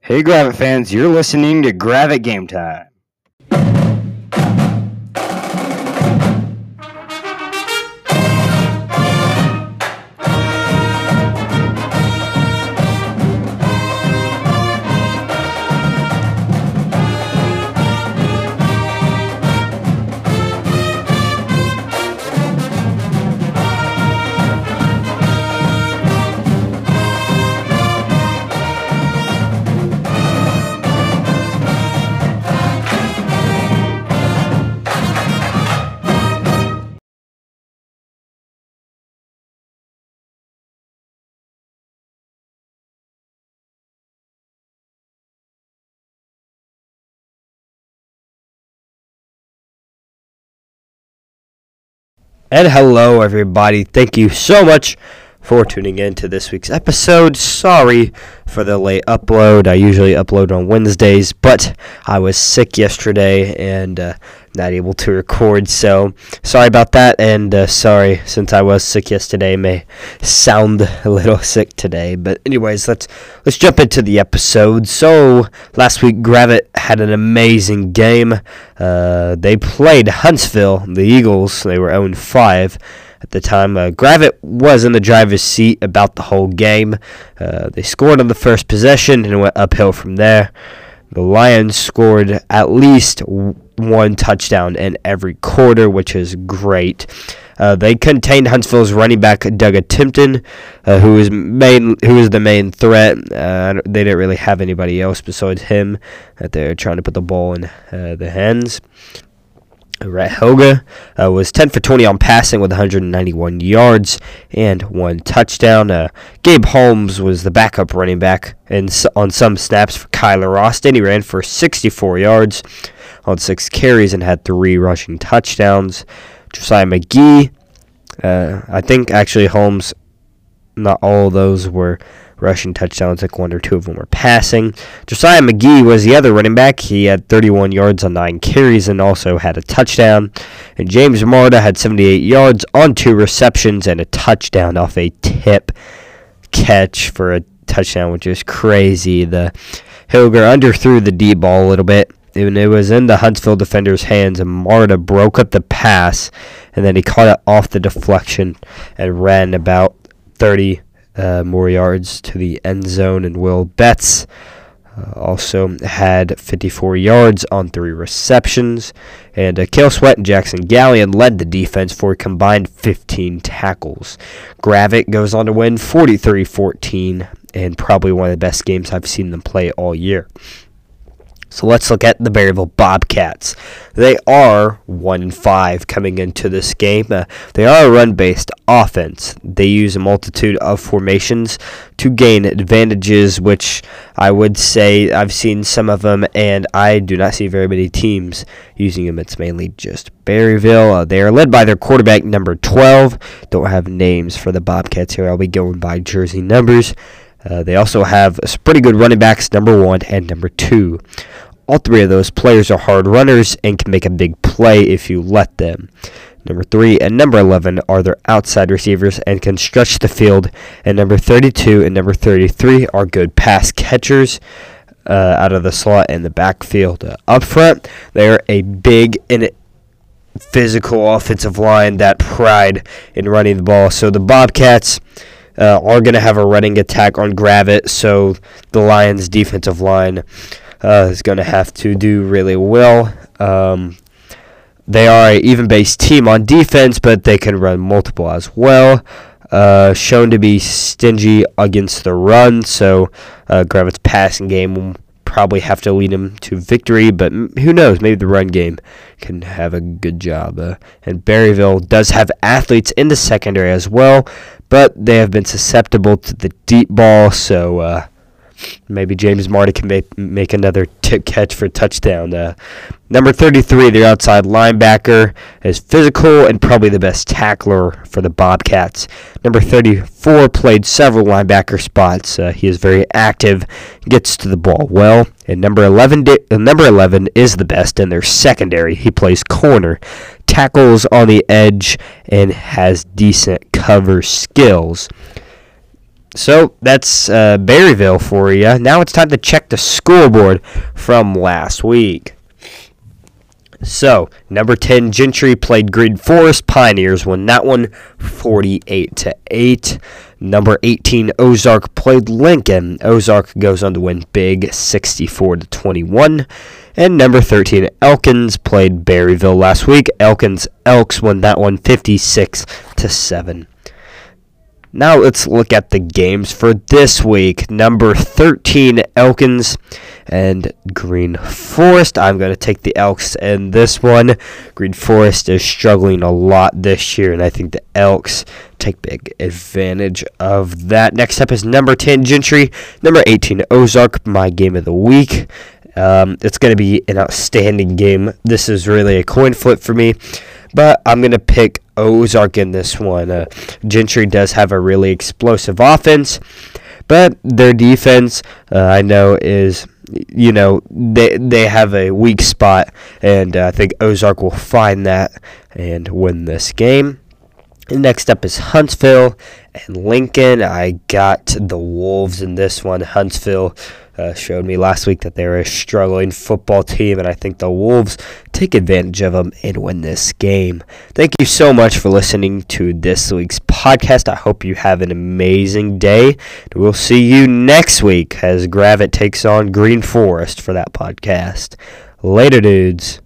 Hey, Gravette fans, you're listening to Gravette Game Time. And hello, everybody. Thank you so much for tuning in to this week's episode. Sorry for the late upload. I usually upload on Wednesdays, but I was sick yesterday and uh, not able to record. So sorry about that, and uh, sorry since I was sick yesterday. May sound a little sick today, but anyways, let's let's jump into the episode. So last week, Gravette had an amazing game. Uh, they played Huntsville, the Eagles. They were 0 5 at the time. Uh, Gravette was in the driver's seat about the whole game. Uh, they scored on the first possession and went uphill from there. The Lions scored at least one touchdown in every quarter, which is great. Uh, they contained Huntsville's running back Doug Timpton, uh, who was main who was the main threat. Uh, they didn't really have anybody else besides him that they're trying to put the ball in uh, the hands. Rhett Helga uh, was 10 for 20 on passing with 191 yards and one touchdown. Uh, Gabe Holmes was the backup running back and on some snaps for Kyler Austin. He ran for 64 yards on six carries and had three rushing touchdowns. Josiah McGee, uh, I think actually Holmes, not all those were rushing touchdowns, like one or two of them were passing. Josiah McGee was the other running back. He had 31 yards on nine carries and also had a touchdown. And James Marta had 78 yards on two receptions and a touchdown off a tip catch for a touchdown, which is crazy. The Hilger underthrew the D ball a little bit. And it was in the Huntsville defender's hands, and Marta broke up the pass, and then he caught it off the deflection and ran about 30 uh, more yards to the end zone, and Will Betts uh, also had 54 yards on three receptions. And uh, Kale Sweat and Jackson Gallion led the defense for a combined 15 tackles. Gravette goes on to win 43 14, and probably one of the best games I've seen them play all year. So let's look at the Berryville Bobcats. They are 1 and 5 coming into this game. Uh, they are a run based offense. They use a multitude of formations to gain advantages, which I would say I've seen some of them, and I do not see very many teams using them. It's mainly just Berryville. Uh, they are led by their quarterback, number 12. Don't have names for the Bobcats here. I'll be going by jersey numbers. Uh, they also have pretty good running backs, number one and number two. All three of those players are hard runners and can make a big play if you let them. Number 3 and number 11 are their outside receivers and can stretch the field. And number 32 and number 33 are good pass catchers uh, out of the slot and the backfield. Uh, up front, they are a big and physical offensive line that pride in running the ball. So the Bobcats uh, are going to have a running attack on Gravette. So the Lions' defensive line uh, is going to have to do really well. Um, they are an even based team on defense, but they can run multiple as well. Uh, shown to be stingy against the run, so uh, passing game will probably have to lead him to victory, but who knows? Maybe the run game can have a good job. Uh, and Berryville does have athletes in the secondary as well, but they have been susceptible to the deep ball, so uh, Maybe James Marty can make, make another tip catch for touchdown. Uh, number 33, their outside linebacker, is physical and probably the best tackler for the Bobcats. Number 34 played several linebacker spots. Uh, he is very active, gets to the ball well. And number 11, di- uh, number 11 is the best in their secondary. He plays corner, tackles on the edge, and has decent cover skills. So that's uh, Berryville for you. Now it's time to check the scoreboard from last week. So, number 10 Gentry played Green Forest. Pioneers won that one 48 to 8. Number 18 Ozark played Lincoln. Ozark goes on to win big 64 to 21. And number 13 Elkins played Berryville last week. Elkins Elks won that one 56 to 7. Now let's look at the games for this week. Number 13, Elkins and Green Forest. I'm going to take the Elks in this one. Green Forest is struggling a lot this year, and I think the Elks take big advantage of that. Next up is number 10, Gentry. Number 18, Ozark, my game of the week. Um, it's going to be an outstanding game. This is really a coin flip for me, but I'm going to pick Ozark in this one. Uh, Gentry does have a really explosive offense, but their defense, uh, I know, is you know they they have a weak spot, and uh, I think Ozark will find that and win this game. Next up is Huntsville and Lincoln. I got the Wolves in this one. Huntsville uh, showed me last week that they're a struggling football team, and I think the Wolves take advantage of them and win this game. Thank you so much for listening to this week's podcast. I hope you have an amazing day. We'll see you next week as Gravette takes on Green Forest for that podcast. Later, dudes.